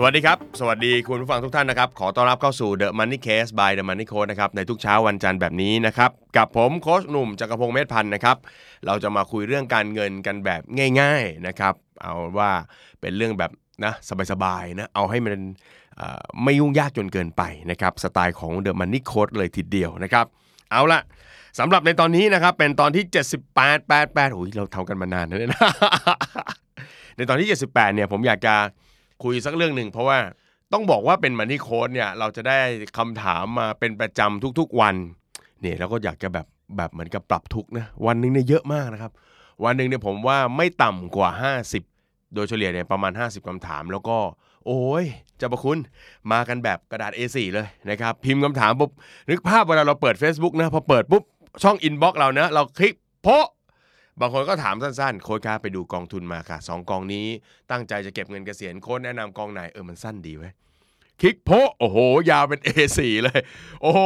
สวัสดีครับ สวัสดีคุณผู้ฟังทุกท่านนะครับ ขอต้อนรับเข้าสู่ The Money Case by The Money Coach นะครับ ในทุกเช้าวันจันทร์แบบนี้นะครับ กับผมโค้ชหนุ่มจักรพงศ์เมธพันธ์นะครับ เราจะมาคุยเรื่องการเงินกันแบบง่าย ๆนะครับ เอาว่าเป็นเรื่องแบบนะสบายๆนะ เอาให้มันไม่ยุ่งยากจนเกินไปนะครับ สไตล์ของ The Money Coach เลยทีเดียวนะครับ เอาละสำหรับในตอนนี้นะครับ เป็นตอนที่ 78 88โอ้ยเราเทำกันมานานแล้วนะ ในตอนที่ 78 เนี่ยผมอยากจะ คุยสักเรื่องหนึ่งเพราะว่าต้องบอกว่าเป็นมันนี่โค้ดเนี่ยเราจะได้คำถามมาเป็นประจำทุกๆวันเนี่ยเราก็อยากจะแบบแบบเหมือนกับปรับทุกข์นะวันหนึงเนี่ยเยอะมากนะครับ วันหนึ่งเนี่ยผมว่าไม่ต่ำกว่า 50 โดยเฉลี่ยเนี่ยประมาณ 50คำถาม แล้วก็ โอ้ยเจ้าประคุณมากันแบบกระดาษ A4 เลยนะครับ พิมพ์คำถามปุ๊บนึกภาพเวลาเราเปิด Facebook นะพอเปิดปุ๊บช่อง inbox เรานะเราคลิกโพะ บางคนก็ถามสั้นๆ โค้ชครับไปดูกองทุนมาค่ะสองกองนี้ตั้งใจจะเก็บเงินเกษียณโค้ชแนะนำกองไหนเออมันสั้นดีเว้ยคลิกโพะโอ้โห ยาวเป็น A4 เลย โอ้โห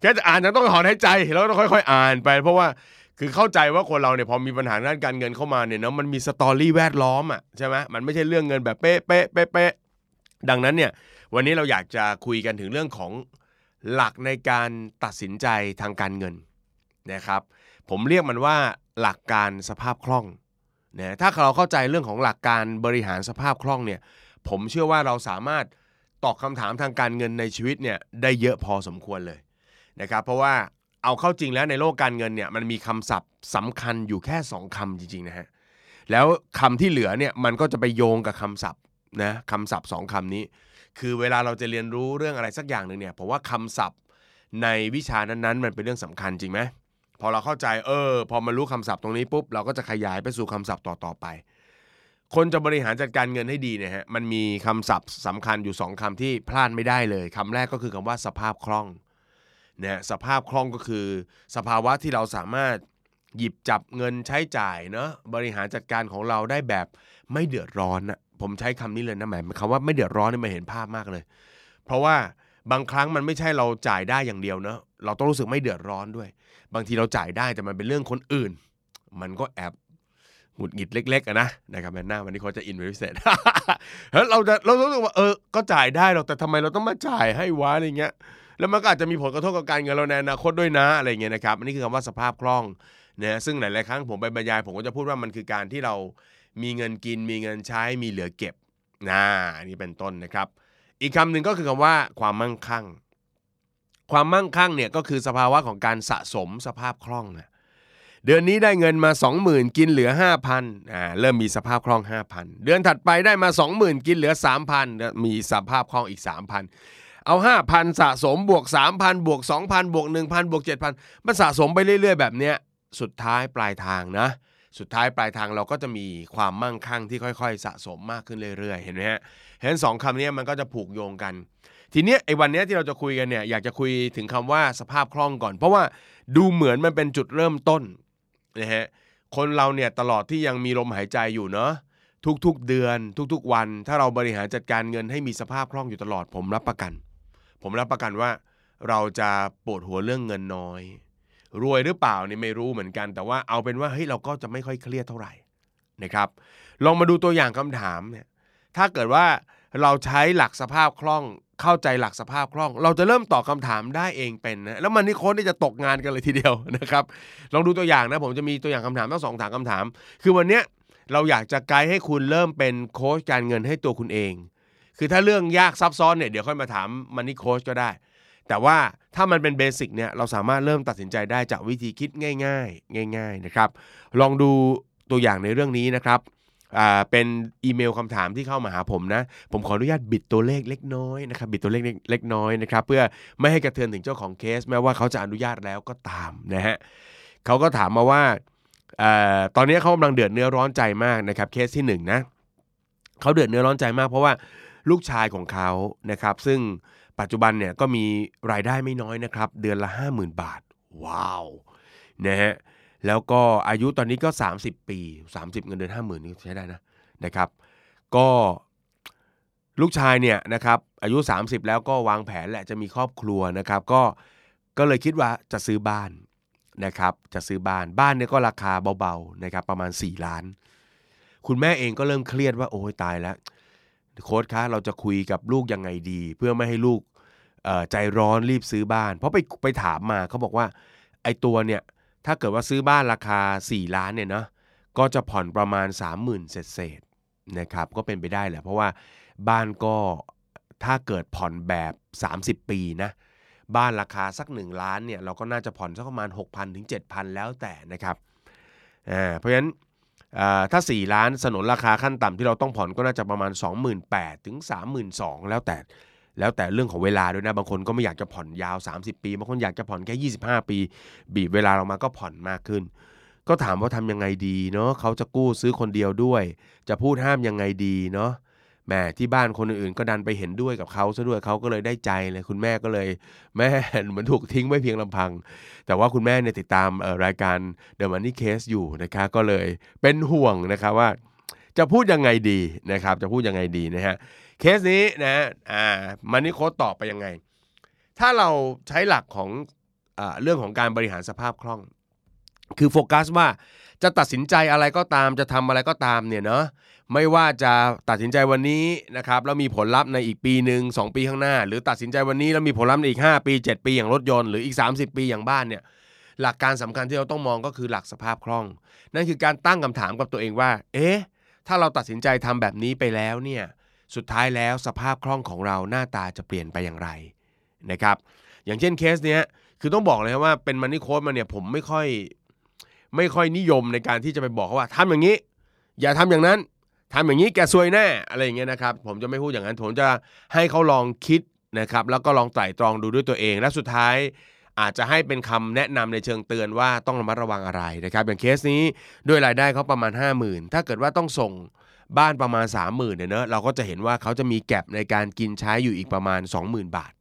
แค่จะอ่านยังต้องถอนหายใจแล้วต้องค่อยๆ อ่านไป เพราะว่าคือเข้าใจว่าคนเราเนี่ยพอมีปัญหาด้านการเงินเข้ามาเนี่ยเนาะมันมีสตอรี่แวดล้อมอะใช่ไหมมันไม่ใช่เรื่องเงินแบบเป๊ะเป๊ะเป๊ะเป๊ะดังนั้นเนี่ยวันนี้เราอยากจะคุยกันถึงเรื่องของหลักในการตัดสินใจทางการเงินนะครับ ผมเรียกมันว่าหลักการสภาพคล่องนะถ้าเราเข้าใจเรื่องของหลักการบริหารสภาพคล่องเนี่ยผมเชื่อว่าเราสามารถตอบคำถามทางการเงินในชีวิตเนี่ยได้เยอะพอสมควรเลยนะครับเพราะว่าเอาเข้าจริงแล้วในโลกการเงินเนี่ยมันมีคำศัพท์สำคัญอยู่แค่ 2คำจริงๆนะฮะแล้วคำที่เหลือเนี่ยมันก็จะไปโยงกับคำศัพท์นะคำศัพท์สองคำนี้ คือเวลาเราจะเรียนรู้เรื่องอะไรสักอย่างหนึ่งเนี่ยผมว่าคำศัพท์ในวิชานั้นๆ มันเป็นเรื่องสำคัญจริงไหม พอเราเข้าใจเออ พอมารู้คำศัพท์ตรงนี้ปุ๊บเราก็จะขยายไปสู่คำศัพท์ต่อๆไป คนจะบริหารจัดการเงินให้ดีเนี่ยฮะมันมีคำศัพท์สำคัญอยู่สองคำที่พลาดไม่ได้เลยคำแรกก็คือคำว่าสภาพคล่องเนี่ยสภาพคล่องก็คือ สภาวะที่เราสามารถหยิบจับเงินใช้จ่ายเนาะบริหารจัดการของเราได้แบบไม่เดือดร้อนนะผมใช้คำนี้เลยนะหมายคำว่าไม่เดือดร้อนนี่มันเห็นภาพมากเลย เพราะว่าบางครั้งมันไม่ใช่เราจ่ายได้อย่างเดียวเนาะเราต้องรู้สึกไม่เดือดร้อนด้วย บางทีเราจ่ายได้แต่มันเป็นเรื่องคนอื่น มันก็แอบหงุดหงิดเล็กๆอะนะนะครับแมนหน้าวันนี้เขาจะอินเป็นพิเศษแล้วเราจะเรารู้สึกว่าเออก็จ่ายได้หรอกแต่ทำไมเราต้องมาจ่ายให้วะอะไรเงี้ยแล้วมันก็อาจจะมีผลกระทบกับการเงินเราในอนาคตด้วยนะอะไรเงี้ยนะครับอันนี้คือคำว่าสภาพคล่องนะซึ่งหลายๆครั้งผมไปบรรยาย ผมก็จะพูดว่ามันคือการที่เรามีเงินกิน มีเงินใช้มีเหลือเก็บนะอันนี้เป็นต้นนะครับ อีกคำหนึ่งก็คือคำว่าความมั่งคั่ง ความมั่งคั่งเนี่ยก็คือสภาวะของการสะสมสภาพคล่องนะเดือนนี้ได้เงินมา 20,000 กินเหลือ 5,000อ่าเริ่มมีสภาพคล่อง 5,000 เดือนถัดไปได้มา 20,000 กินเหลือ 3,000 มีสภาพคล่องอีก 3,000 เอา 5,000 สะสมบวก 3,000 บวก 2,000 บวก 1,000 บวก 7,000 มันสะสมไปเรื่อย ๆ แบบเนี้ยสุดท้ายปลายทางนะ สุดท้ายปลายทางเราก็จะมีความมั่งคั่งที่ค่อย ๆ สะสมมากขึ้นเรื่อยๆ เห็นไหมฮะเห็นสองคำนี้มันก็จะผูกโยงกัน ทีเนี้ยไอ้วันเนี้ยที่เราจะคุยกันเนี่ยอยากจะคุยถึงคำว่าสภาพคล่องก่อน เพราะว่าดูเหมือนมันเป็นจุดเริ่มต้นนะฮะคนเราเนี่ยตลอดที่ยังมีลมหายใจอยู่เนาะทุกๆเดือนทุกๆวัน ถ้าเราบริหารจัดการเงินให้มีสภาพคล่องอยู่ตลอดผมรับประกัน ผมรับประกันว่าเราจะปวดหัวเรื่องเงินน้อย รวยหรือเปล่านี่ไม่รู้เหมือนกัน แต่ว่าเอาเป็นว่าเฮ้ยเราก็จะไม่ค่อยเครียดเท่าไหร่นะครับลองมาดูตัวอย่างคำถามเนี่ยถ้าเกิดว่าเราใช้หลักสภาพคล่อง เข้าใจหลักสภาพคล่อง เราจะเริ่มตอบคำถามได้เองเป็นนะแล้ว Money Coach นี่จะตกงานกันเลยทีเดียวนะครับลองดูตัวอย่างนะผมจะมีตัวอย่างคำถามสักสองสามคำถาม คือวันเนี้ยเราอยากจะไกด์ให้คุณเริ่มเป็นโค้ชการเงินให้ตัวคุณเอง คือถ้าเรื่องยากซับซ้อนเนี่ยเดี๋ยวค่อยมาถาม Money Coach ก็ได้ แต่ว่าถ้ามันเป็น basic เนี่ยเราสามารถเริ่มตัดสินใจได้จากวิธีคิดง่าย ๆ ง่าย ๆนะครับ ลองดูตัวอย่างในเรื่องนี้นะครับ อ่าเป็นอีเมลคำถามที่เข้ามาหาผมนะ ผมขออนุญาตบิดตัวเลขเล็กน้อยนะครับบิดตัวเลขเล็กน้อยนะครับเพื่อไม่ให้กระเทือนถึงเจ้าของเคส แม้ว่าเขาจะอนุญาตแล้วก็ตามนะฮะเขาก็ถามมาว่าออตอนนี้เขากำลังเดือดเนื้อร้อนใจมากนะครับเคสที่หนึ่งนะเขาเดือดเนื้อร้อนใจมาก เพราะว่าลูกชายของเขานะครับ ซึ่งปัจจุบันเนี่ยก็มีรายได้ไม่น้อยนะครับ เดือนละ 50,000 บาท ว้าวนะฮะ แล้วก็อายุตอนนี้ก็ 30 ปี 30 เงินเดือน 50,000นี่ใช้ได้นะนะครับ ก็ลูกชายเนี่ยนะครับอายุ 30 แล้วก็วางแผนแหละจะมีครอบครัวนะครับ ก็ก็เลยคิดว่าจะซื้อบ้านนะครับ จะซื้อบ้านบ้านเนี่ยก็ราคาเบาๆนะครับประมาณ 4 ล้าน คุณแม่เองก็เริ่มเครียดว่าโอ้ยตายแล้วโค้ดคะเราจะคุยกับลูกยังไงดี เพื่อไม่ให้ลูกใจร้อนรีบซื้อบ้าน เพราะไปไปถามมาเขาบอกว่าไอตัวเนี่ย ถ้าเกิดว่าซื้อบ้านราคา 4 ล้านเนี่ยเนาะก็จะผ่อนประมาณ 30,000เศษเศษนะครับก็เป็นไปได้แหละเพราะว่าบ้านก็ถ้าเกิดผ่อนแบบ 30 ปีนะบ้านราคาสัก 1 ล้านเนี่ยเราก็น่าจะผ่อนสักประมาณ 6,000ถึง7,000 แล้วแต่นะครับอ่าเพราะฉะนั้นอ่าถ้า 4 ล้านสนนราคาขั้นต่ำที่เราต้องผ่อนก็น่าจะประมาณ 28,000ถึง32,000 แล้วแต่ แล้วแต่เรื่องของเวลาด้วยนะ บางคนก็ไม่อยากจะผ่อนยาว 30 ปี บางคนอยากจะผ่อนแค่ 25 ปี บีบเวลาลงมาก็ผ่อนมากขึ้น ก็ถามว่าทำยังไงดีเนาะเขาจะกู้ซื้อคนเดียวด้วย จะพูดห้ามยังไงดีเนาะแหมที่บ้านคนอื่นๆก็ดันไปเห็นด้วยกับเขาซะด้วยเขาก็เลยได้ใจเลยคุณแม่ก็เลยแม่เหมือนถูกทิ้งไว้เพียงลำพัง แต่ว่าคุณแม่เนี่ยติดตามเอ่อรายการ The Money Case อยู่นะคะก็เลยเป็นห่วงนะครับว่า จะพูดยังไงดีนะครับ จะพูดยังไงดีนะฮะ เคสนี้นะอ่ามันนี่โค้ดตอบไปยังไง ถ้าเราใช้หลักของอเรื่องของการบริหารสภาพคล่อง คือโฟกัสว่าจะตัดสินใจอะไรก็ตาม จะทำอะไรก็ตามเนี่ยเนาะไม่ว่าจะตัดสินใจวันนี้นะครับแล้วมีผลลัพธ์ในอีกปีหนึ่งสองปีข้างหน้า หรือตัดสินใจวันนี้แล้วมีผลลัพธ์ในอีก 5 ปี 7 ปีอย่างรถยนต์หรืออีก 30 ปีอย่างบ้านเนี่ยหลักการสำคัญที่เราต้องมองก็คือหลักสภาพคล่อง นั่นคือการตั้งคำถามกับตัวเองว่า เอ๊ะถ้าเราตัดสินใจทำแบบนี้ไปแล้วเนี่ย สุดท้ายแล้วสภาพคล่องของเราหน้าตาจะเปลี่ยนไปอย่างไรนะครับ อย่างเช่นเคสเนี้ยคือต้องบอกเลยว่าเป็นมันนี่โค้ดมาเนี่ยผมไม่ค่อยไม่ค่อยนิยมในการที่จะไปบอกเขาว่าทำอย่างนี้ อย่าทำอย่างนั้นทำอย่างนี้แกซวยแน่อะไรอย่างเงี้ยนะครับ ผมจะไม่พูดอย่างนั้นผมจะให้เขาลองคิดนะครับ แล้วก็ลองไตร่ตรองดูด้วยตัวเอง และสุดท้ายอาจจะให้เป็นคำแนะนำในเชิงเตือนว่าต้องระมัดระวังอะไรนะครับ อย่างเคสนี้ด้วยรายได้เขาประมาณ 50,000 ถ้าเกิดว่าต้องส่ง บ้านประมาณ 30,000เนี่ยเนอะเราก็จะเห็นว่าเขาจะมีแก็บในการกินใช้อยู่อีกประมาณ 20,000 บาท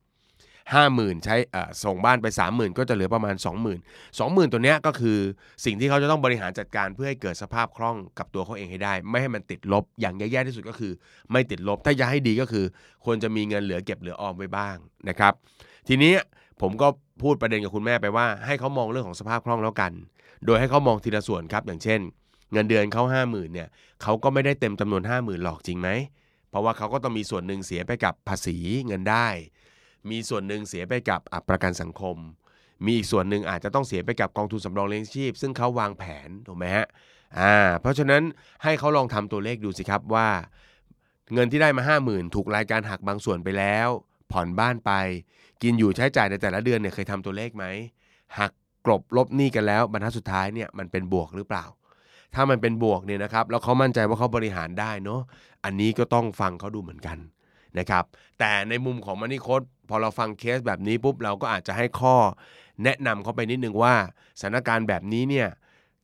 50,000 ใช้อ่อส่งบ้านไป 30,000 ก็จะเหลือประมาณ 20,000 20,000 ตัวเนี้ยก็คือสิ่งที่เขาจะต้องบริหารจัดการเพื่อให้เกิดสภาพคล่องกับตัวเขาเองให้ได้ ไม่ให้มันติดลบอย่างแย่ๆที่สุดก็คือ ไม่ติดลบถ้าจะให้ดีก็คือ ควรจะมีเงินเหลือเก็บเหลือออมไว้บ้างนะครับ ทีนี้ผมก็พูดประเด็นกับคุณแม่ไปว่า ให้เขามองเรื่องของสภาพคล่องแล้วกัน โดยให้เขามองทีละส่วนครับอย่างเช่น เงินเดือนเขาห้าหมื่นเนี่ยเขาก็ไม่ได้เต็มจำนวนห้าหมื่นหรอกจริงไหมเพราะว่าเขาก็ต้องมีส่วนหนึ่งเสียไปกับภาษีเงินได้ มีส่วนหนึ่งเสียไปกับอประกันสังคม มีอีกส่วนหนึ่งอาจจะต้องเสียไปกับกองทุนสำรองเลี้ยงชีพ ซึ่งเขาวางแผนถูกไหมฮะอ่าเพราะฉะนั้นให้เขาลองทำตัวเลขดูสิครับว่า เงินที่ได้มา 5 0,000 ถูกรายการหักบางส่วนไปแล้ว ผ่อนบ้านไป กินอยู่ใช้จ่ายในแต่ละเดือนเนี่ยเคยทำตัวเลขไหมหักกลบลบหนี้กันแล้วบรรทัดสุดท้ายเนี่ยมันเป็นบวกหรือเปล่า ถ้ามันเป็นบวกเนี่ยนะครับแล้วเขามั่นใจว่าเขาบริหารได้เนาะอันนี้ก็ต้องฟังเขาดูเหมือนกันนะครับแต่ในมุมของมันนี่โค้ดพอเราฟังเคสแบบนี้ปุ๊บเราก็อาจจะให้ข้อแนะนำเขาไปนิดนึงว่าสถานการณ์แบบนี้เนี่ย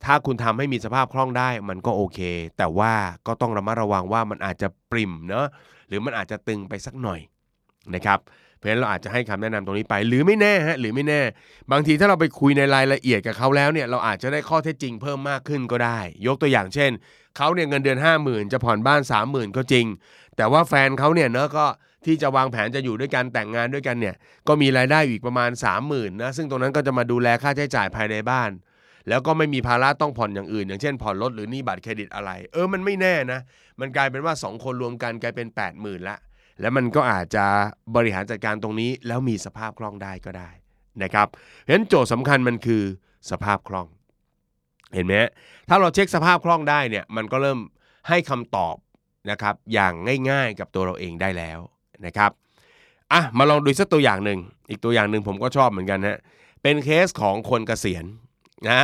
ถ้าคุณทำให้มีสภาพคล่องได้มันก็โอเค แต่ว่าก็ต้องระมัดระวังว่ามันอาจจะปริ่มเนาะหรือมันอาจจะตึงไปสักหน่อยนะครับ ราะฉะนั้นเราอาจจะให้คำแนะนำตรงนี้ไป หรือไม่แน่ฮะหรือไม่แน่ บางทีถ้าเราไปคุยในรายละเอียดกับเขาแล้วเนี่ยเราอาจจะได้ข้อเท็จจริงเพิ่มมากขึ้นก็ได้ ยกตัวอย่างเช่นเขาเนี่ยเงินเดือน 5 0,000 จะผ่อนบ้าน 30,000 ก็จริง แต่ว่าแฟนเขาเนี่ยเนอะก็ที่จะวางแผนจะอยู่ด้วยกันแต่งงานด้วยกันเนี่ยก็มีรายได้อีกประมาณ 30,000นะซึ่งตรงนั้นก็จะมาดูแลค่าใช้จ่ายภายในบ้าน แล้วก็ไม่มีภาระต้องผ่อนอย่างอื่น อย่างเช่นผ่อนรถหรือหนี้บัตรเครดิตอะไร เออมันไม่แน่นะ มันกลายเป็นว่า 2 คนรวมกันกลายเป็น 80,000ละ แล้วมันก็อาจจะบริหารจัดการตรงนี้ แล้วมีสภาพคล่องได้ก็ได้นะครับเพราะฉะนั้นโจทย์สำคัญมันคือสภาพคล่อง เห็นไหมถ้าเราเช็คสภาพคล่องได้เนี่ยมันก็เริ่มให้คำตอบนะครับอย่างง่ายๆกับตัวเราเองได้แล้วนะครับอะมาลองดูสักตัวอย่างหนึ่งอีกตัวอย่างหนึ่งผมก็ชอบเหมือนกันฮะเป็นเคสของคนเกษียณอ่า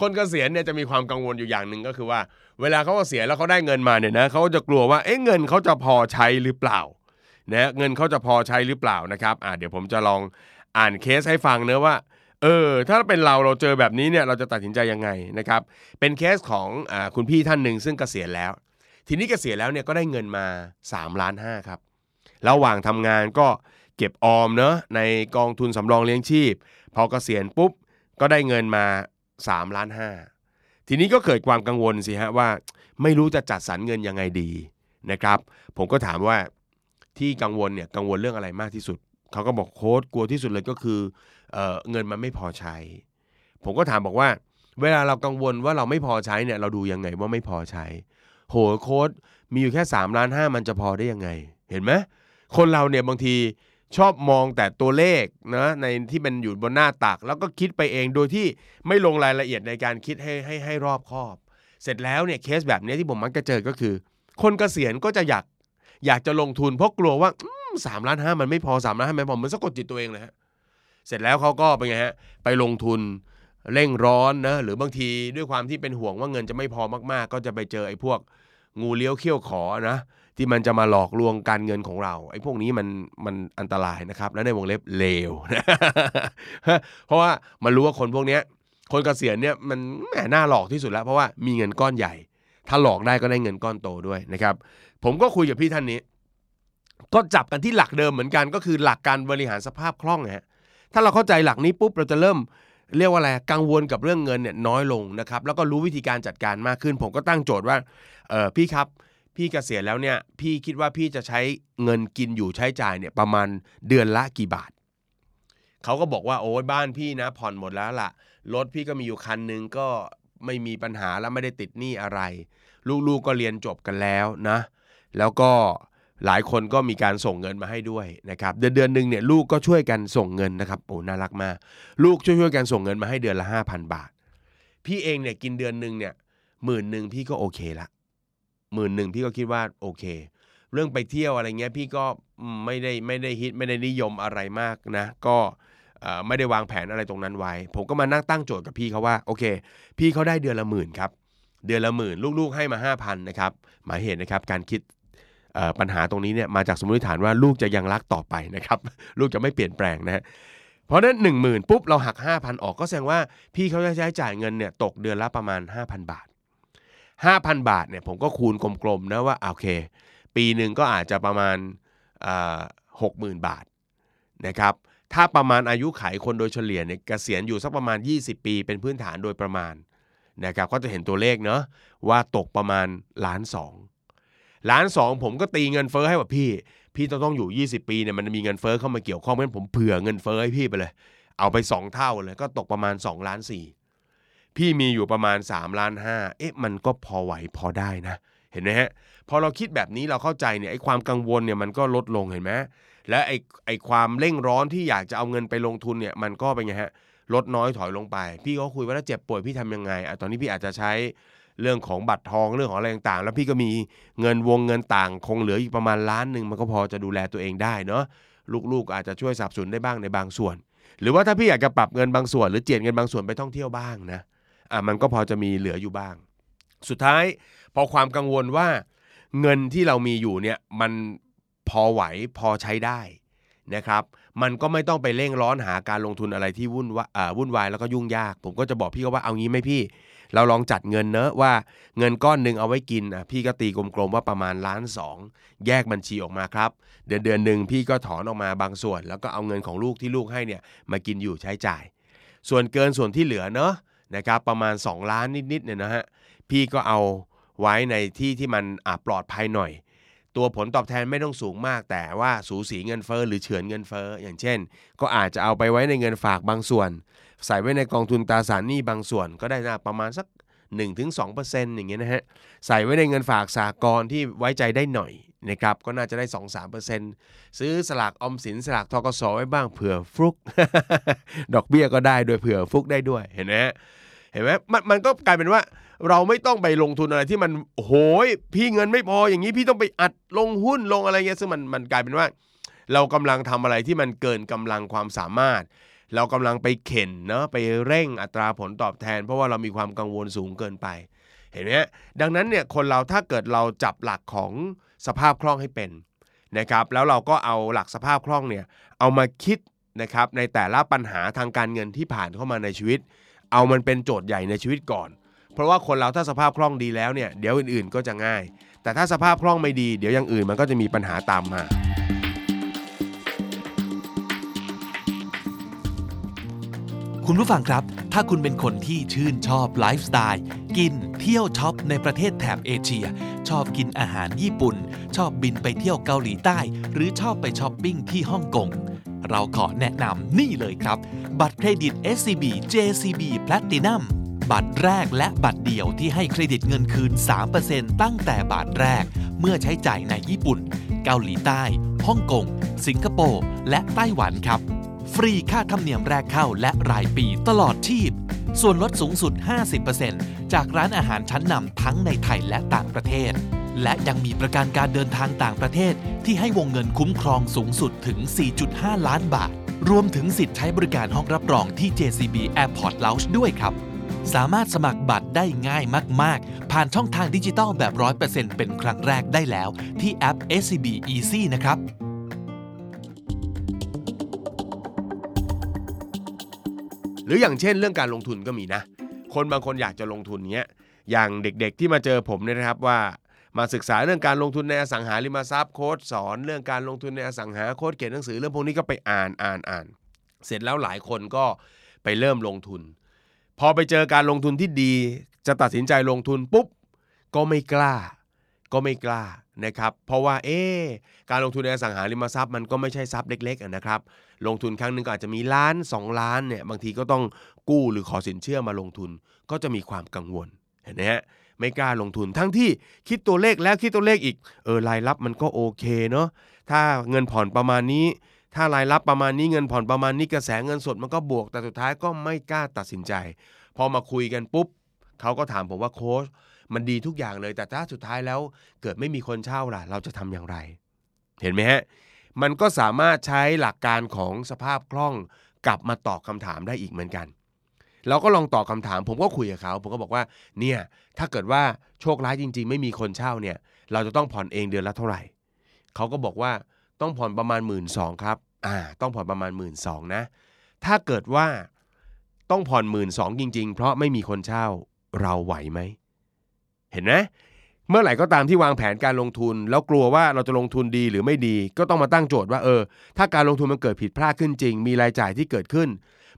คนเกษียณเนี่ยจะมีความกังวลอยู่อย่างหนึ่งก็คือว่า เวลาเขาเกษียแล้วเขาได้เงินมาเนี่ยนะเขาจะกลัวว่าเอ๊ะเงินเขาจะพอใช้หรือเปล่านะเงินเขาจะพอใช้หรือเปล่านะครับอ่าเดี๋ยวผมจะลองอ่านเคสให้ฟังเนะว่าเออถ้าเป็นเราเราเจอแบบนี้เนี่ยเราจะตัดสินใจยังไงนะครับเป็นเคสของอคุณพี่ท่านหนึ่งซึ่งเกษียณแล้ว ทีนี้เกษียณแล้วเนี่ยก็ได้เงินมา3ล้านห้าครับระหว่างทำงานก็เก็บออมเนอะในกองทุนสำรองเลี้ยงชีพ พอเกษียณปุ๊บก็ได้เงินมา3ล้านห้า ทีนี้ก็เกิดความกังวลสิฮะว่า ไม่รู้จะจัดสรรเงินยังไงดีนะครับ ผมก็ถามว่าที่กังวลเนี่ยกังวลเรื่องอะไรมากที่สุด เขาก็บอกโค้ดกลัวที่สุดเลยก็คือเออเงินมันไม่พอใช้ ผมก็ถามบอกว่า เวลาเรากังวลว่าเราไม่พอใช้เนี่ยเราดูยังไงว่าไม่พอใช้ โหโค้ดมีอยู่แค่3ล้านห้ามันจะพอได้ยังไง เห็นไหมคนเราเนี่ยบางที ชอบมองแต่ตัวเลขนะในที่มันอยู่บนหน้าตัก แล้วก็คิดไปเองโดยที่ไม่ลงรายละเอียดในการคิดให้ให้ให้รอบคอบ เสร็จแล้วเนี่ยเคสแบบนี้ที่ผมมักจะเจอก็คือ คนเกษียณก็จะอยากอยากจะลงทุนเพราะกลัวว่าสามล้านห้ามันไม่พอสามล้านห้าไม่พอมันสะกดจิตตัวเองเลยฮะเสร็จแล้วเขาก็เป็นไงฮะไปลงทุนเร่งร้อนนะหรือบางทีด้วยความที่เป็นห่วงว่าเงินจะไม่พอมากๆ ก็จะไปเจอไอ้พวกงูเลี้ยวเขี้ยวขอนะ ที่มันจะมาหลอกลวงการเงินของเราไอ้พวกนี้มันมันอันตรายนะครับ และในวงเล็บเลวเพราะว่ามันรู้ว่าคนพวกเนี้ยคนเกษียณเนี่ยมันแหมน่าหลอกที่สุดแล้ว เพราะว่ามีเงินก้อนใหญ่ ถ้าหลอกได้ก็ได้เงินก้อนโตด้วยนะครับ ผมก็คุยกับพี่ท่านนี้ ก็จับกันที่หลักเดิมเหมือนกัน ก็คือหลักการบริหารสภาพคล่องฮะถ้าเราเข้าใจหลักนี้ปุ๊บเราจะเริ่มเรียกว่าอะไรกังวลกับเรื่องเงินเนี่ยน้อยลงนะครับ แล้วก็รู้วิธีการจัดการมากขึ้น ผมก็ตั้งโจทย์ว่าเออพี่ครับ พี่เกษียณแล้วเนี่ยพี่คิดว่าพี่จะใช้เงินกินอยู่ใช้จ่ายเนี่ยประมาณเดือนละกี่บาทเขาก็บอกว่าโอ้ยบ้านพี่นะผ่อนหมดแล้วล่ะรถพี่ก็มีอยู่คันหนึ่งก็ไม่มีปัญหาแล้วไม่ได้ติดหนี้อะไร ลูกๆก็เรียนจบกันแล้วนะ แล้วก็หลายคนก็มีการส่งเงินมาให้ด้วยนะครับ เดือนเดือนหนึ่งเนี่ยลูกก็ช่วยกันส่งเงินนะครับโอ้น่ารักมากลูกช่วยช่วยกันส่งเงินมาให้เดือนละ5,000 บาท พี่เองเนี่ยกินเดือนหนึ่งเนี่ยหมื่นหนึ่งพี่ก็โอเคละ หมื่นหนึ่งพี่ก็คิดว่าโอเค เรื่องไปเที่ยวอะไรเงี้ยพี่ก็ไม่ได้ไม่ได้ฮิตไม่ได้นิยมอะไรมากนะ ก็ไม่ได้วางแผนอะไรตรงนั้นไว้ ผมก็มานั่งตั้งโจทย์กับพี่เขาว่าโอเค พี่เขาได้เดือนละหมื่นครับเดือนละหมื่นลูกๆให้มา 5,000นะครับหมายเหตุนะครับการคิดปัญหาตรงนี้เนี่ยมาจากสมมติฐานว่าลูกจะยังรักต่อไปนะครับลูกจะไม่เปลี่ยนแปลงนะฮะเพราะนั้นหนึ่งหมื่นปุ๊บ เราหัก 5,000 ออกก็แสดงว่าพี่เขาจะใช้จ่ายเงินเนี่ยตกเดือนละประมาณ 5,000 บาท 5,000 บาทเนี่ยผมก็คูณกลมๆนะว่าโอเค ปีหนึ่งก็อาจจะประมาณหกหมื่นบาทนะครับถ้าประมาณอายุไขคนโดยเฉลี่ยเนี่ยเกษียณอยู่สักประมาณ 20 ปี เป็นพื้นฐานโดยประมาณนะครับก็จะเห็นตัวเลขเนาะว่าตกประมาณล้านสองล้านสองผมก็ตีเงินเฟ้อให้ว่าพี่ พี่ต้องต้องอยู่ 20 ปีเนี่ยมันมีเงินเฟ้อเข้ามาเกี่ยวข้องเพราะฉะนั้นผมเผื่อเงินเฟ้อให้พี่ไปเลย เอาไป 2 เท่าเลยก็ตกประมาณ2ล้านสี่ พี่มีอยู่ประมาณ3ล้านห้าเอ๊ะมันก็พอไหวพอได้นะ เห็นไหมฮะพอเราคิดแบบนี้เราเข้าใจเนี่ยไอ้ความกังวลเนี่ยมันก็ลดลงเห็นไหมและไอ้ไอ้ความเร่งร้อนที่อยากจะเอาเงินไปลงทุนเนี่ยมันก็เป็นไงฮะลดน้อยถอยลงไป พี่ก็คุยว่าถ้าเจ็บป่วยพี่ทำยังไงอะตอนนี้พี่อาจจะใช้เรื่องของบัตรทองเรื่องของอะไรต่างๆ แล้วพี่ก็มีเงินวงเงินต่างคงเหลืออีกประมาณล้านหนึ่งมันก็พอจะดูแลตัวเองได้เนาะลูกๆอาจจะช่วยสนับสนุนได้บ้างในบางส่วน หรือว่าถ้าพี่อยากจะปรับเงินบางส่วน หรือเจียดเงินบางส่วนไปท่องเที่ยวบ้างนะ อะมันก็พอจะมีเหลืออยู่บ้าง สุดท้ายพอความกังวลว่าเงินที่เรามีอยู่เนี่ยมันพอไหวพอใช้ได้นะครับ มันก็ไม่ต้องไปเร่งร้อนหาการลงทุนอะไรที่วุ่นวาวุ่นวายแล้วก็ยุ่งยาก ผมก็จะบอกพี่ก็ว่าเอางี้ไหมพี่ เราลองจัดเงินเนอะว่าเงินก้อนหนึ่งเอาไว้กินอะพี่ก็ตีกลมๆว่าประมาณล้านสองแยกบัญชีออกมาครับ เดือนเดือนหนึ่งพี่ก็ถอนออกมาบางส่วน แล้วก็เอาเงินของลูกที่ลูกให้เนี่ยมากินอยู่ใช้จ่าย ส่วนเกินส่วนที่เหลือเนอะ นะครับประมาณ 2 ล้านนิดๆเนี่ยนะฮะพี่ก็เอาไว้ในที่ที่มันอาปลอดภัยหน่อย ตัวผลตอบแทนไม่ต้องสูงมาก แต่ว่าสูสีเงินเฟอ้อหรือเฉือนเงินเฟอ้ออย่างเช่น ก็อาจจะเอาไปไว้ในเงินฝากบางส่วน ใส่ไว้ในกองทุนตราสารหนี้บางส่วนก็ได้นะประมาณสัก 1-2%อย่างเงี้ยนะฮะใส่ไว้ในเงินฝากสากลที่ไว้ใจได้หน่อยนะครับก็น่าจะได้ 2-3%ซื้อสลากออมสินสลากทกสไว้บ้างเผื่อฟลุก ดอกเบี้ยก็ได้โดยเผื่อฟลุกได้ด้วยเห็นไหม เห็นไหมมันมันก็กลายเป็นว่า เราไม่ต้องไปลงทุนอะไรที่มันโหยพี่เงินไม่พออย่างนี้พี่ต้องไปอัดลงหุ้นลงอะไรเงี้ยซึ่งมันมันกลายเป็นว่า เรากำลังทำอะไรที่มันเกินกำลังความสามารถ เรากำลังไปเข็นเนาะไปเร่งอัตราผลตอบแทน เพราะว่าเรามีความกังวลสูงเกินไป เห็นไหมดังนั้นเนี่ยคนเราถ้าเกิดเราจับหลักของสภาพคล่องให้เป็นนะครับแล้วเราก็เอาหลักสภาพคล่องเนี่ยเอามาคิดนะครับในแต่ละปัญหาทางการเงินที่ผ่านเข้ามาในชีวิต เอามันเป็นโจทย์ใหญ่ในชีวิตก่อน เพราะว่าคนเราถ้าสภาพคล่องดีแล้วเนี่ยเดี๋ยวอื่นๆก็จะง่าย แต่ถ้าสภาพคล่องไม่ดี เดี๋ยวอย่างอื่นมันก็จะมีปัญหาตามมาคุณผู้ฟังครับ ถ้าคุณเป็นคนที่ชื่นชอบไลฟ์สไตล์ กิน เที่ยวช็อปในประเทศแถบเอเชีย ชอบกินอาหารญี่ปุ่น ชอบบินไปเที่ยวเกาหลีใต้ หรือชอบไปช้อปปิ้งที่ฮ่องกง เราขอแนะนำนี่เลยครับ บัตรเครดิต SCB JCB Platinum บัตรแรกและบัตรเดียวที่ให้เครดิตเงินคืน 3%ตั้งแต่บาทแรก เมื่อใช้จ่ายในญี่ปุ่น เกาหลีใต้ ฮ่องกง สิงคโปร์ และไต้หวันครับ ฟรีค่าธรรมเนียมแรกเข้าและรายปีตลอดชีพ ส่วนลดสูงสุด 50%จากร้านอาหารชั้นนำทั้งในไทยและต่างประเทศ และยังมีประกันการเดินทางต่างประเทศ ที่ให้วงเงินคุ้มครองสูงสุดถึง 4.5 ล้านบาท รวมถึงสิทธิ์ใช้บริการห้องรับรองที่ JCB Airport Lounge ด้วยครับ สามารถสมัครบัตรได้ง่ายมาก ๆ ผ่านช่องทางดิจิตอลแบบ 100%เป็นครั้งแรกได้แล้ว ที่แอป SCB Easy นะครับหรืออย่างเช่นเรื่องการลงทุนก็มีนะ คนบางคนอยากจะลงทุนเนี้ย อย่างเด็กๆที่มาเจอผมเนี่ยนะครับว่า มาศึกษาเรื่องการลงทุนในอสังหาริมทรัพย์โค้ดสอนเรื่องการลงทุนในอสังหาโค้ดเขียนหนังสือเรื่องพวกนี้ก็ไปอ่านอ่านอ่าน เสร็จแล้วหลายคนก็ไปเริ่มลงทุน พอไปเจอการลงทุนที่ดี จะตัดสินใจลงทุนปุ๊บก็ไม่กล้า ก็ไม่กล้านะครับ เพราะว่าเอ๊การลงทุนในอสังหาริมทรัพย์มันก็ไม่ใช่ทรัพย์เล็กๆนะครับ ลงทุนครั้งหนึ่งก็อาจจะมีล้าน 2 ล้านเนี่ยบางทีก็ต้องกู้หรือขอสินเชื่อมาลงทุนก็จะมีความกังวลเห็นไหมฮะ ไม่กล้าลงทุน ทั้งที่คิดตัวเลขแล้วคิดตัวเลขอีก เออรายรับมันก็โอเคเนาะถ้าเงินผ่อนประมาณนี้ ถ้ารายรับประมาณนี้เงินผ่อนประมาณนี้กระแสเงินสดมันก็บวกแต่สุดท้ายก็ไม่กล้าตัดสินใจ พอมาคุยกันปุ๊บเขาก็ถามผมว่าโค้ชมันดีทุกอย่างเลย แต่ถ้าสุดท้ายแล้วเกิดไม่มีคนเช่าล่ะ เราจะทำอย่างไร เห็นไหมฮะมันก็สามารถใช้หลักการของสภาพคล่องกลับมาตอบคำถามได้อีกเหมือนกัน เราก็ลองตอบคำถาม ผมก็คุยกับเขา ผมก็บอกว่าเนี่ยถ้าเกิดว่าโชคร้ายจริง ๆ ไม่มีคนเช่าเนี่ย เราจะต้องผ่อนเองเดือนละเท่าไหร่เขาก็บอกว่าต้องผ่อนประมาณหมื่นสองครับอ่าต้องผ่อนประมาณหมื่นสองนะถ้าเกิดว่าต้องผ่อนหมื่นสองจริง ๆ เพราะไม่มีคนเช่าเราไหวไหมเห็นไหมเมื่อไหร่ก็ตามที่วางแผนการลงทุน แล้วกลัวว่าเราจะลงทุนดีหรือไม่ดี ก็ต้องมาตั้งโจทย์ว่าเออ ถ้าการลงทุนมันเกิดผิดพลาดขึ้นจริง มีรายจ่ายที่เกิดขึ้น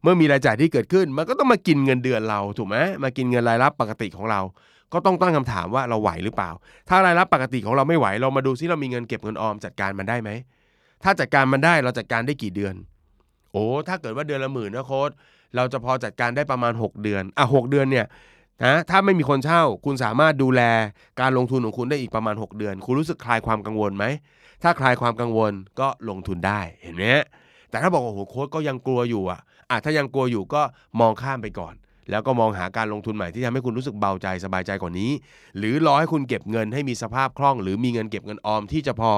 เมื่อมีรายจ่ายที่เกิดขึ้น มันก็ต้องมากินเงินเดือนเราถูกไหมมากินเงินรายรับปกติของเรา ก็ต้องตั้งคำถามว่าเราไหวหรือเปล่า ถ้ารายรับปกติของเราไม่ไหว เรามาดูซิเรามีเงินเก็บเงินออมจัดการมันได้ไหม ถ้าจัดการมันได้เราจัดการได้กี่เดือน โอ้ถ้าเกิดว่าเดือนละหมื่นนะโค้ดเราจะพอจัดการได้ประมาณ 6 เดือน อะหเดือนเนี่ยนะถ้าไม่มีคนเช่า คุณสามารถดูแลการลงทุนของคุณได้อีกประมาณ 6 เดือน คุณรู้สึกคลายความกังวลไหม ถ้าคลายความกังวลก็ลงทุนได้ เห็นไหมแต่ถ้าบอกโอ้โหโค้ดก็ยังกลัวอยู่อะ อะถ้ายังกลัวอยู่ก็มองข้ามไปก่อน แล้วก็มองหาการลงทุนใหม่ที่ทำให้คุณรู้สึกเบาใจสบายใจกว่านี้ หรือรอให้คุณเก็บเงินให้มีสภาพคล่อง หรือมีเงินเก็บเงินออมที่จะพอ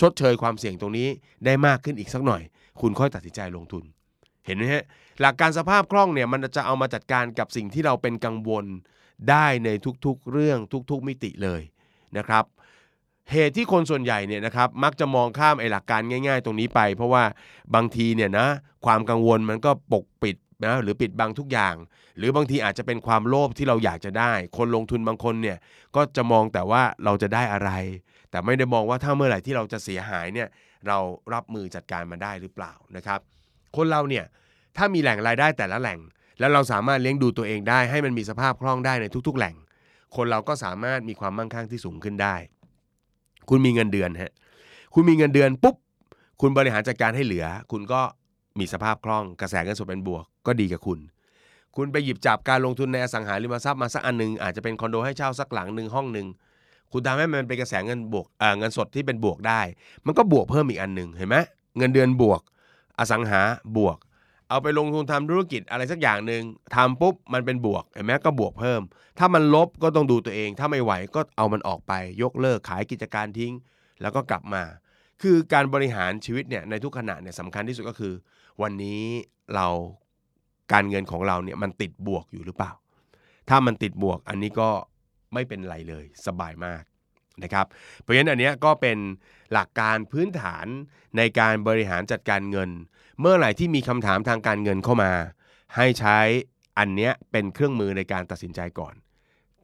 ชดเชยความเสี่ยงตรงนี้ได้มากขึ้นอีกสักหน่อย คุณค่อยตัดสินใจลงทุน เห็นไหมฮะหลักการสภาพคล่องเนี่ยมันจะเอามาจัดการกับสิ่งที่เราเป็นกังวลได้ในทุกๆเรื่องทุก ๆ มิติเลยนะครับ เหตุที่คนส่วนใหญ่เนี่ยนะครับมักจะมองข้ามไอ้หลักการง่าย ๆ ตรงนี้ไป เพราะว่าบางทีเนี่ยนะความกังวลมันก็ปกปิดนะหรือปิดบังทุกอย่าง หรือบางทีอาจจะเป็นความโลภที่เราอยากจะได้ คนลงทุนบางคนเนี่ยก็จะมองแต่ว่าเราจะได้อะไร แต่ไม่ได้มองว่าถ้าเมื่อไหร่ที่เราจะเสียหายเนี่ยเรารับมือจัดการมันได้หรือเปล่านะครับ คนเราเนี่ยถ้ามีแหล่งรายได้แต่ละแหล่ง แล้วเราสามารถเลี้ยงดูตัวเองได้ ให้มันมีสภาพคล่องได้ในทุก ๆ แหล่ง คนเราก็สามารถมีความมั่งคั่งที่สูงขึ้นได้ คุณมีเงินเดือนฮะคุณมีเงินเดือนปุ๊บคุณบริหารจัดการให้เหลือ คุณก็มีสภาพคล่องกระแสเงินสดเป็นบวกก็ดีกับคุณ คุณไปหยิบจับการลงทุนในอสังหาริมทรัพย์มาสักอันหนึ่งอาจจะเป็นคอนโดให้เช่าสักหลังหนึ่งห้องหนึ่งคุณทำให้มันเป็นกระแสเงินบวกเงินสดที่เป็นบวกได้ มันก็บวกเพิ่มอีกอันหนึ่งเห็นไหมเงินเดือนบวก อสังหาบวก เอาไปลงทุนทำธุรกิจอะไรสักอย่างหนึ่งทำปุ๊บมันเป็นบวกเห็นไหมก็บวกเพิ่ม ถ้ามันลบก็ต้องดูตัวเอง ถ้าไม่ไหวก็เอามันออกไป ยกเลิกขายกิจการทิ้ง แล้วก็กลับมา คือการบริหารชีวิตเนี่ยในทุกขณะเนี่ยสำคัญที่สุดก็คือ วันนี้เราการเงินของเราเนี่ยมันติดบวกอยู่หรือเปล่า ถ้ามันติดบวกอันนี้ก็ไม่เป็นไรเลย สบายมาก นะครับ เพราะฉะนั้นอันเนี้ยก็เป็นหลักการพื้นฐานในการบริหารจัดการเงิน เมื่อไหร่ที่มีคำถามทางการเงินเข้ามา ให้ใช้อันเนี้ยเป็นเครื่องมือในการตัดสินใจก่อน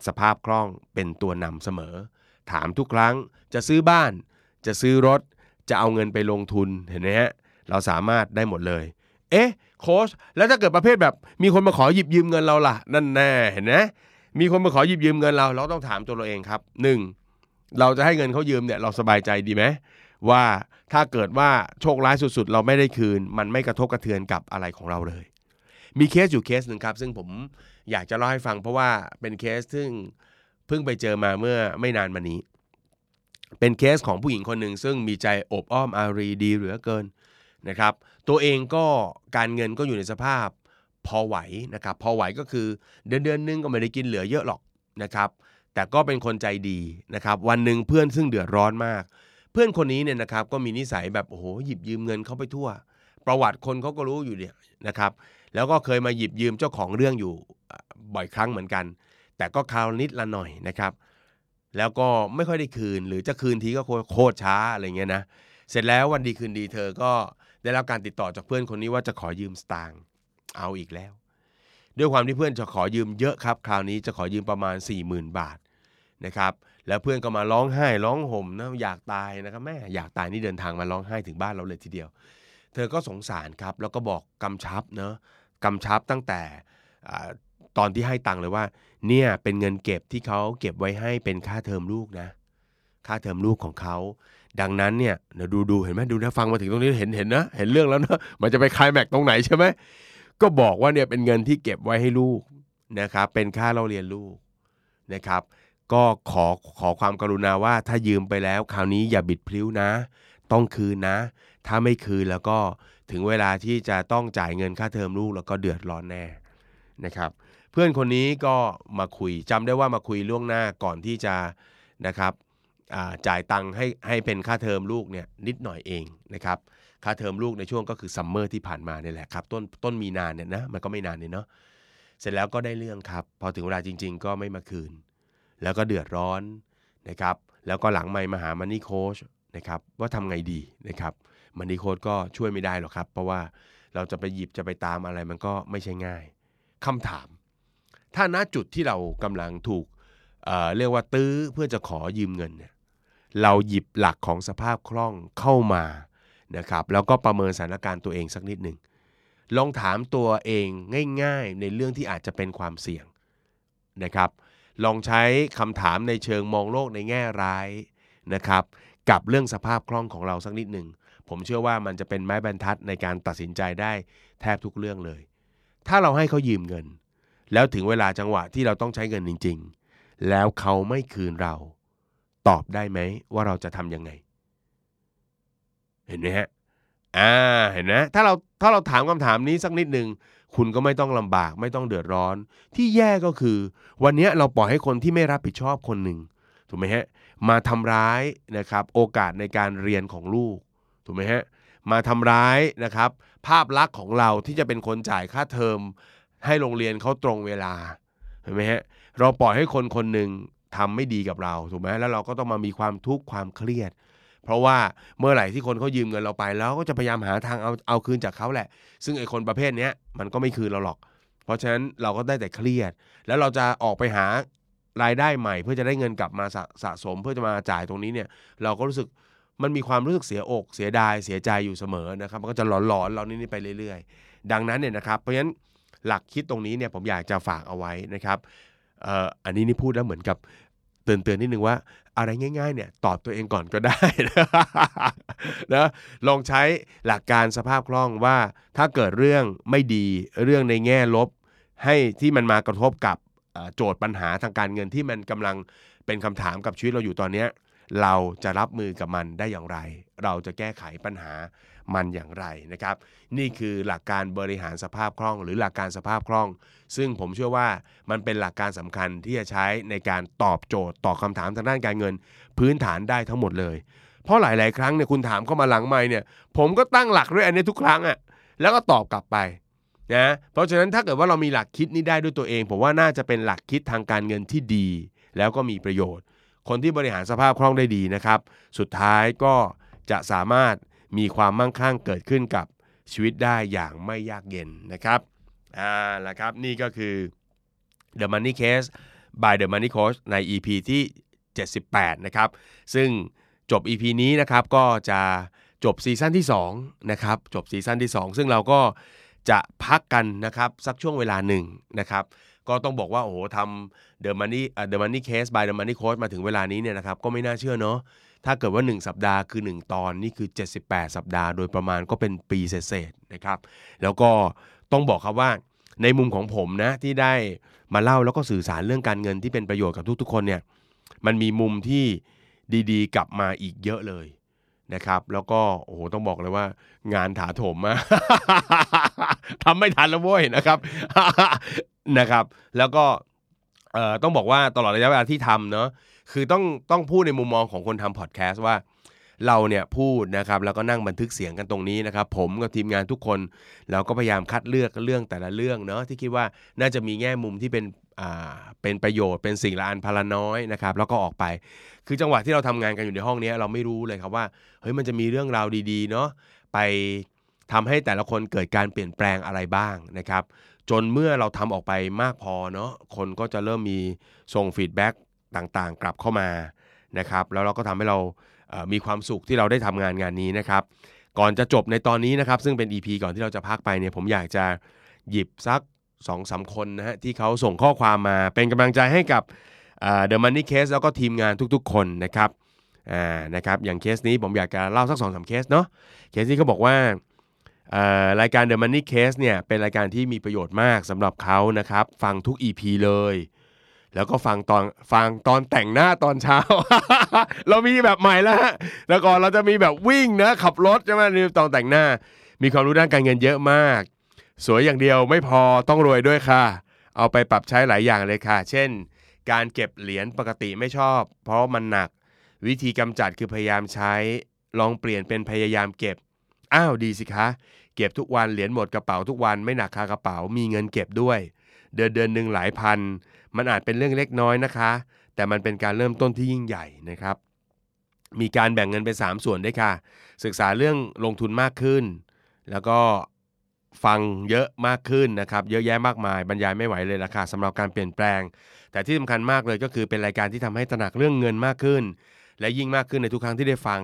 สภาพคล่องเป็นตัวนำเสมอ ถามทุกครั้งจะซื้อบ้าน จะซื้อรถ จะเอาเงินไปลงทุนเห็นไหมฮะเราสามารถได้หมดเลย เอ๊ะโค้ชแล้วถ้าเกิดประเภทแบบมีคนมาขอหยิบยืมเงินเราล่ะ นั่นแน่เห็นไหมมีคนมาขอหยิบยืมเงินเรา เราต้องถามตัวเราเองครับหนึ่ง เราจะให้เงินเขายืมเนี่ยเราสบายใจดีไหมว่าถ้าเกิดว่าโชคร้ายสุดๆ เราไม่ได้คืน มันไม่กระทบกระเทือนกับอะไรของเราเลย มีเคสอยู่เคสหนึ่งครับ ซึ่งผมอยากจะเล่าให้ฟังเพราะว่าเป็นเคสซึ่งเพิ่งไปเจอมาเมื่อไม่นานมานี้ เป็นเคสของผู้หญิงคนหนึ่งซึ่งมีใจอบอ้อมอารีดีเหลือเกินนะครับ ตัวเองก็การเงินก็อยู่ในสภาพพอไหวนะครับ พอไหวก็คือเดือนเดือนนึงก็ไม่ได้กินเหลือเยอะหรอกนะครับ แต่ก็เป็นคนใจดีนะครับ วันหนึ่งเพื่อนซึ่งเดือดร้อนมาก เพื่อนคนนี้เนี่ยนะครับก็มีนิสัยแบบโอ้โหหยิบยืมเงินเขาไปทั่ว ประวัติคนเขาก็รู้อยู่เนี่ยนะครับ แล้วก็เคยมาหยิบยืมเจ้าของเรื่องอยู่บ่อยครั้งเหมือนกัน แต่ก็คราวนิดละหน่อยนะครับ แล้วก็ไม่ค่อยได้คืน หรือจะคืนทีก็โคตรช้าอะไรเงี้ยนะ เสร็จแล้ววันดีคืนดีเธอก็ได้รับการติดต่อจากเพื่อนคนนี้ว่าจะขอยืมสตางค์เอาอีกแล้ว ด้วยความที่เพื่อนจะขอยืมเยอะครับ คราวนี้จะขอยืมประมาณ 40,000 บาท นะครับแล้วเพื่อนก็มาร้องไห้ร้องห่มนะอยากตายนะครับแม่อยากตายนี่เดินทางมาร้องไห้ถึงบ้านเราเลยทีเดียว เธอก็สงสารครับแล้วก็บอกกำชับเนาะกำชับตั้งแต่ตอนที่ให้ตังค์เลยว่า เนี่ยเป็นเงินเก็บที่เขาเก็บไว้ให้เป็นค่าเทอมลูกนะ ค่าเทอมลูกของเขาดังนั้นเนี่ยเดี๋ยวดูดูเห็นไหมดูนะฟังมาถึงตรงนี้เห็นเห็นนะเห็นเรื่องแล้วนะมันจะไปคลายแม็กตรงไหนใช่ไหมก็บอกว่าเนี่ยเป็นเงินที่เก็บไว้ให้ลูกนะครับเป็นค่าเราเรียนลูกนะครับ ก็ขอขอความกรุณาว่าถ้ายืมไปแล้ว คราวนี้อย่าบิดพลิ้วนะ ต้องคืนนะ ถ้าไม่คืนแล้วก็ถึงเวลาที่จะต้องจ่ายเงินค่าเทอมลูกแล้วก็เดือดร้อนแน่นะครับ เพื่อนคนนี้ก็มาคุยจำได้ว่ามาคุยล่วงหน้าก่อนที่จะนะครับจ่ายตังค์ให้ให้เป็นค่าเทอมลูกเนี่ยนิดหน่อยเองนะครับค่าเทอมลูกในช่วงก็คือซัมเมอร์ที่ผ่านมาเนี่ยแหละครับต้นต้นมีนาเนี่ยนะมันก็ไม่นานเนี่ยเนาะเสร็จแล้วก็ได้เรื่องครับ พอถึงเวลาจริง ๆ ก็ไม่มาคืน แล้วก็เดือดร้อนนะครับแล้วก็หลังไม่มาหามันนี่โค้ชนะครับว่าทำไงดีนะครับมันนี่โค้ชก็ช่วยไม่ได้หรอกครับ เพราะว่าเราจะไปหยิบจะไปตามอะไรมันก็ไม่ใช่ง่ายคำถาม ถ้าณจุดที่เรากำลังถูกเเรียกว่าตื้อเพื่อจะขอยืมเงินเนี่ยเราหยิบหลักของสภาพคล่องเข้ามานะครับแล้วก็ประเมินสถานการณ์ตัวเองสักนิดหนึ่งลองถามตัวเองง่าย ๆ ในเรื่องที่อาจจะเป็นความเสี่ยงนะครับ ลองใช้คำถามในเชิงมองโลกในแง่ร้ายนะครับกับเรื่องสภาพคล่องของเราสักนิดหนึ่งผมเชื่อว่ามันจะเป็นไม้บรรทัดในการตัดสินใจได้แทบทุกเรื่องเลย ถ้าเราให้เขายืมเงิน แล้วถึงเวลาจังหวะที่เราต้องใช้เงินจริง ๆ แล้วเขาไม่คืนเรา ตอบได้ไหมว่าเราจะทำยังไง เห็นไหมฮะอ่าเห็นไหมถ้าเราถ้าเราถามคำถามนี้สักนิดหนึ่ง คุณก็ไม่ต้องลำบากไม่ต้องเดือดร้อน ที่แย่ก็คือ วันนี้เราปล่อยให้คนที่ไม่รับผิดชอบคนหนึ่งถูกไหมฮะมาทำร้ายนะครับโอกาสในการเรียนของลูกถูกไหมฮะมาทำร้ายนะครับ ภาพลักษณ์ของเราที่จะเป็นคนจ่ายค่าเทอม ให้โรงเรียนเขาตรงเวลาเห็นไหมฮะเราปล่อยให้คนคนหนึ่งทำไม่ดีกับเราถูกไหมแล้วเราก็ต้องมามีความทุกข์ความเครียด เพราะว่าเมื่อไหร่ที่คนเขายืมเงินเราไปแล้วก็จะพยายามหาทางเอาเอาคืนจากเขาแหละ ซึ่งไอ้คนประเภทนี้มันก็ไม่คืนเราหรอก เพราะฉะนั้นเราก็ได้แต่เครียด แล้วเราจะออกไปหารายได้ใหม่ เพื่อจะได้เงินกลับมาสะสะสม เพื่อจะมาจ่ายตรงนี้เนี่ย เราก็รู้สึกมันมีความรู้สึกเสียอกเสียดายเสียใจอยู่เสมอนะครับ มันก็จะหลอนๆเรานี่ไปเรื่อย ๆ ดังนั้นเนี่ยนะครับ เพราะฉะนั้นหลักคิดตรงนี้เนี่ยผมอยากจะฝากเอาไว้นะครับอันนี้นี่พูดแล้วเหมือนกับเตือนเตือนนิดนึงว่า อะไรง่ายๆเนี่ยตอบตัวเองก่อนก็ได้นะลองใช้หลักการสภาพคล่องว่าถ้าเกิดเรื่องไม่ดีเรื่องในแง่ลบ ให้ที่มันมากระทบกับโจทย์ปัญหาทางการเงินที่มันกำลังเป็นคำถามกับชีวิตเราอยู่ตอนนี้เราจะรับมือกับมันได้อย่างไร เราจะแก้ไขปัญหา มันอย่างไรนะครับ นี่คือหลักการบริหารสภาพคล่อง หรือหลักการสภาพคล่อง ซึ่งผมเชื่อว่ามันเป็นหลักการสำคัญที่จะใช้ในการตอบโจทย์ตอบคาถามทางด้านการเงิน พื้นฐานได้ทั้งหมดเลย เพราะหลาย ๆ ครั้งเนี่ยคุณถามเข้ามาหลังไม่เนี่ย ผมก็ตั้งหลักด้วยอันนี้ทุกครั้งอะ่ะแล้วก็ตอบกลับไปนะเพราะฉะนั้นถ้าเกิดว่าเรามีหลักคิดนี้ได้ด้วยตัวเอง ผมว่าน่าจะเป็นหลักคิดทางการเงินที่ดี แล้วก็มีประโยชน์ คนที่บริหารสภาพคล่องได้ดีนะครับ สุดท้ายก็จะสามารถ มีความมั่งคั่งเกิดขึ้นกับชีวิตได้อย่างไม่ยากเย็นนะครับอ่าละครับนี่ก็คือ The Money Case by The Money Coach ใน EP ที่ 78 นะครับ ซึ่งจบ EP นี้นะครับก็จะจบซีซั่นที่2นะครับจบซีซั่นที่ 2 ซึ่งเราก็จะพักกันนะครับสักช่วงเวลาหนึ่งนะครับ ก็ต้องบอกว่าโอ้โหทำ The Money The Money Case by The Money Coach มาถึงเวลานี้เนี่ยนะครับก็ไม่น่าเชื่อเนาะถ้าเกิดว่า 1 สัปดาห์คือ 1 ตอนนี่คือ 78 สัปดาห์ โดยประมาณก็เป็นปีเศษๆนะครับ แล้วก็ต้องบอกครับว่าในมุมของผมนะที่ได้มาเล่าแล้วก็สื่อสารเรื่องการเงินที่เป็นประโยชน์กับทุกๆ คนเนี่ยมันมีมุมที่ดีๆ กลับมาอีกเยอะเลยนะครับ แล้วก็โอ้โหต้องบอกเลยว่า งานถาโถมมากทำไม่ทันแล้วเว้ยนะครับ นะครับ แล้วก็ต้องบอกว่าตลอดระยะเวลาที่ทำเนาะคือต้องต้องพูดในมุมมองของคนทำพอดแคสต์ว่าเราเนี่ยพูดนะครับแล้วก็นั่งบันทึกเสียงกันตรงนี้นะครับ ผมกับทีมงานทุกคน เราก็พยายามคัดเลือกเรื่องแต่ละเรื่องเนาะที่คิดว่าน่าจะมีแง่มุมที่เป็นอ่าเป็นประโยชน์เป็นสิ่งละอันพลาน้อยนะครับ แล้วก็ออกไป คือจังหวะที่เราทำงานกันอยู่ในห้องนี้เราไม่รู้เลยครับว่าเฮ้ยมันจะมีเรื่องราวดีๆเนาะไป ทำให้แต่ละคนเกิดการเปลี่ยนแปลงอะไรบ้างนะครับ จนเมื่อเราทำออกไปมากพอเนาะคนก็จะเริ่มมีส่ง feedback ต่างๆ กลับเข้ามานะครับแล้วเราก็ทำให้เรามีความสุขที่เราได้ทำงานงานนี้นะครับ ก่อนจะจบในตอนนี้นะครับ ซึ่งเป็น EP ก่อนที่เราจะพักไปเนี่ยผมอยากจะหยิบสักสองสามคนนะฮะที่เขาส่งข้อความมาเป็นกำลังใจให้กับ The Money Case แล้วก็ทีมงานทุกๆ คนนะครับอ่านะครับอย่างเคสนี้ผมอยากจะเล่าสักสองสามเคสเนาะเคสนี้เขาบอกว่า รายการ The Money Case เนี่ยเป็นรายการที่มีประโยชน์มากสำหรับเขานะครับ ฟังทุก EP เลย แล้วก็ฟังตอนฟังตอนแต่งหน้าตอนเช้า เรามีแบบใหม่แล้วฮะแล้วก่อนเราจะมีแบบวิ่งนะขับรถใช่ไหมนี่ตอนแต่งหน้า มีความรู้ด้านการเงินเยอะมาก สวยอย่างเดียวไม่พอต้องรวยด้วยค่ะ เอาไปปรับใช้หลายอย่างเลยค่ะ เช่น การเก็บเหรียญปกติไม่ชอบ เพราะมันหนักวิธีกำจัดคือพยายามใช้ลองเปลี่ยนเป็นพยายามเก็บ อ้าวดีสิคะ เก็บทุกวันเหรียญหมดกระเป๋าทุกวันไม่หนักคากระเป๋ามีเงินเก็บด้วย เดือนเดือนหนึ่งหลายพัน มันอาจเป็นเรื่องเล็กน้อยนะคะ แต่มันเป็นการเริ่มต้นที่ยิ่งใหญ่นะครับ มีการแบ่งเงินเป็น3ส่วนด้วยค่ะ ศึกษาเรื่องลงทุนมากขึ้น แล้วก็ฟังเยอะมากขึ้นนะครับ เยอะแยะมากมายบรรยายไม่ไหวเลยละค่ะสำหรับการเปลี่ยนแปลง แต่ที่สำคัญมากเลยก็คือเป็นรายการที่ทำให้ตระหนักเรื่องเงินมากขึ้น และยิ่งมากขึ้นในทุกครั้งที่ได้ฟัง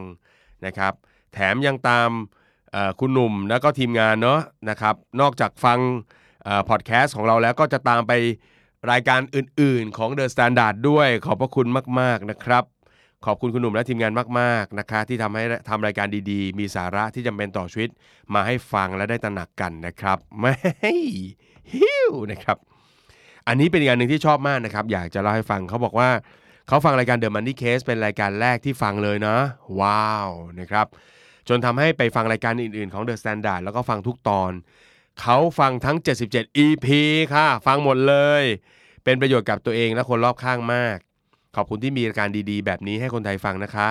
นะครับ แถมยังตาม คุณหนุ่มแล้วก็ทีมงานเนาะนะครับ นอกจากฟังพอดแคสต์ของเราแล้วก็จะตามไปรายการอื่นๆของ The Standard ด้วยขอบพระคุณมาก ๆ นะครับ ขอบคุณคุณหนุ่มและทีมงานมาก ๆ นะคะ ที่ทำให้ทำรายการดีๆ มีสาระที่จำเป็นต่อชีวิต มาให้ฟังและได้ตระหนักกันนะครับไม่ฮิวนะครับ อันนี้เป็นอีกอันหนึ่งที่ชอบมากนะครับ อยากจะเล่าให้ฟังเขาบอกว่าเขาฟังรายการ The Money Case เป็นรายการแรกที่ฟังเลยนะว้าวนะครับ จนทำให้ไปฟังรายการอื่นๆของ The Standard แล้วก็ฟังทุกตอน เขาฟังทั้ง 77 EP ค่ะ ฟังหมดเลย เป็นประโยชน์กับตัวเองและคนรอบข้างมาก ขอบคุณที่มีรายการดีๆ แบบนี้ให้คนไทยฟังนะคะ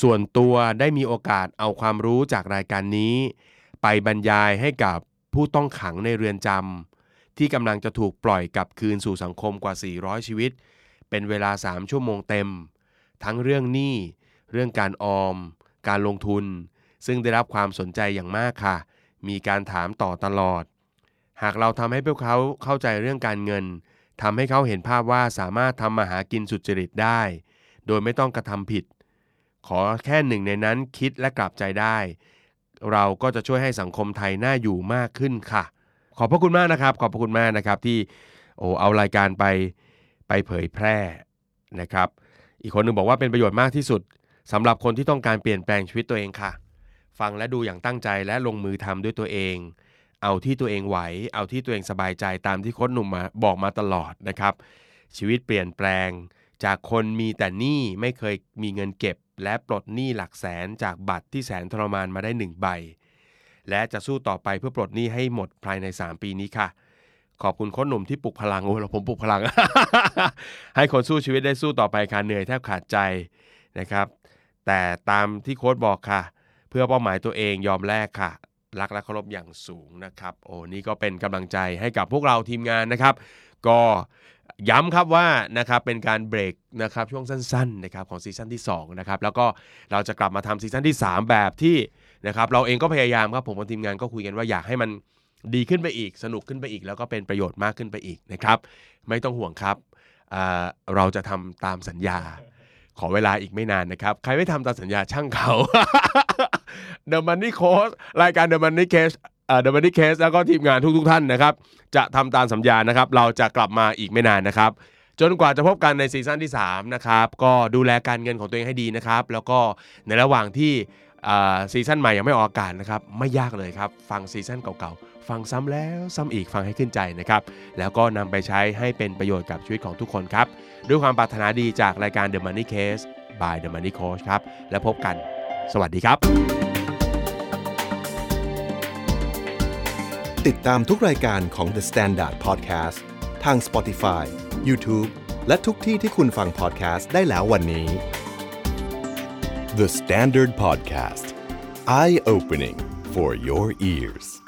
ส่วนตัวได้มีโอกาสเอาความรู้จากรายการนี้ ไปบรรยายให้กับผู้ต้องขังในเรือนจำที่กำลังจะถูกปล่อยกลับคืนสู่สังคมกว่า 400 ชีวิต เป็นเวลา 3 ชั่วโมงเต็ม ทั้งเรื่องหนี้เรื่องการออม การลงทุน ซึ่งได้รับความสนใจอย่างมากค่ะ มีการถามต่อตลอด หากเราทำให้พวกเขาเข้าใจเรื่องการเงินทำให้เขาเห็นภาพว่าสามารถทำมาหากินสุจริตได้ โดยไม่ต้องกระทำผิด ขอแค่หนึ่งในนั้นคิดและกลับใจได้ เราก็จะช่วยให้สังคมไทยน่าอยู่มากขึ้นค่ะ ขอบพระคุณมากนะครับ ขอบพระคุณมากนะครับที่โอ้เอารายการไปไปเผยแพร่นะครับ อีกคนหนึงบอกว่าเป็นประโยชน์มากที่สุด สำหรับคนที่ต้องการเปลี่ยนแปลงชีวิตตัวเองค่ะ ฟังและดูอย่างตั้งใจและลงมือทำด้วยตัวเอง เอาที่ตัวเองไหว เอาที่ตัวเองสบายใจตามที่โค้ชหนุ่มมาบอกมาตลอดนะครับ ชีวิตเปลี่ยนแปลง จากคนมีแต่หนี้ไม่เคยมีเงินเก็บ และปลดหนี้หลักแสนจากบัตรที่แสนทรมานมาได้หนึ่งใบ และจะสู้ต่อไปเพื่อปลดหนี้ให้หมดภายใน 3 ปีนี้ค่ะขอบคุณโค้ชหนุ่มที่ปลุกพลัง โอ้เราผมปลุกพลัง ให้คนสู้ชีวิตได้สู้ต่อไปค่ะเหนื่อยแทบขาดใจนะครับ แต่ตามที่โค้ชบอกค่ะ เพื่อเป้าหมายตัวเองยอมแลกค่ะ รักและเคารพอย่างสูงนะครับ โอ้นี่ก็เป็นกำลังใจให้กับพวกเราทีมงานนะครับ ก็ย้ำครับว่านะครับเป็นการเบรกนะครับช่วงสั้นๆนะครับของซีซั่นที่2นะครับแล้วก็เราจะกลับมาทำซีซั่นที่ 3 แบบที่นะครับเราเองก็พยายามครับผมกับทีมงานก็คุยกันว่าอยากให้มันดีขึ้นไปอีก สนุกขึ้นไปอีก แล้วก็เป็นประโยชน์มากขึ้นไปอีกนะครับ ไม่ต้องห่วงครับ เราจะทำตามสัญญา ขอเวลาอีกไม่นานนะครับ ใครไม่ทำตามสัญญาช่างเขา The Money Coach รายการ The Money Case เดอะมันนี่เคสแล้วก็ทีมงานทุกๆท่านนะครับ จะทำตามสัญญานะครับ เราจะกลับมาอีกไม่นานนะครับ จนกว่าจะพบกันในซีซั่นที่ 3 นะครับ ก็ดูแลการเงินของตัวเองให้ดีนะครับ แล้วก็ในระหว่างที่อ่าซีซั่นใหม่ยังไม่ออกอากาศนะครับ ไม่ยากเลยครับ ฟังซีซั่นเก่าๆ ฟังซ้ำแล้วซ้ำอีกฟังให้ขึ้นใจนะครับ แล้วก็นำไปใช้ให้เป็นประโยชน์กับชีวิตของทุกคนครับ ด้วยความปรารถนาดีจากรายการ The Money Case by The Money Coach ครับ แล้วพบกัน สวัสดีครับ ติดตามทุกรายการของ The Standard Podcast ทาง Spotify, YouTube และทุกที่ที่คุณฟัง podcast ได้แล้ววันนี้ The Standard Podcast Eye Opening for your ears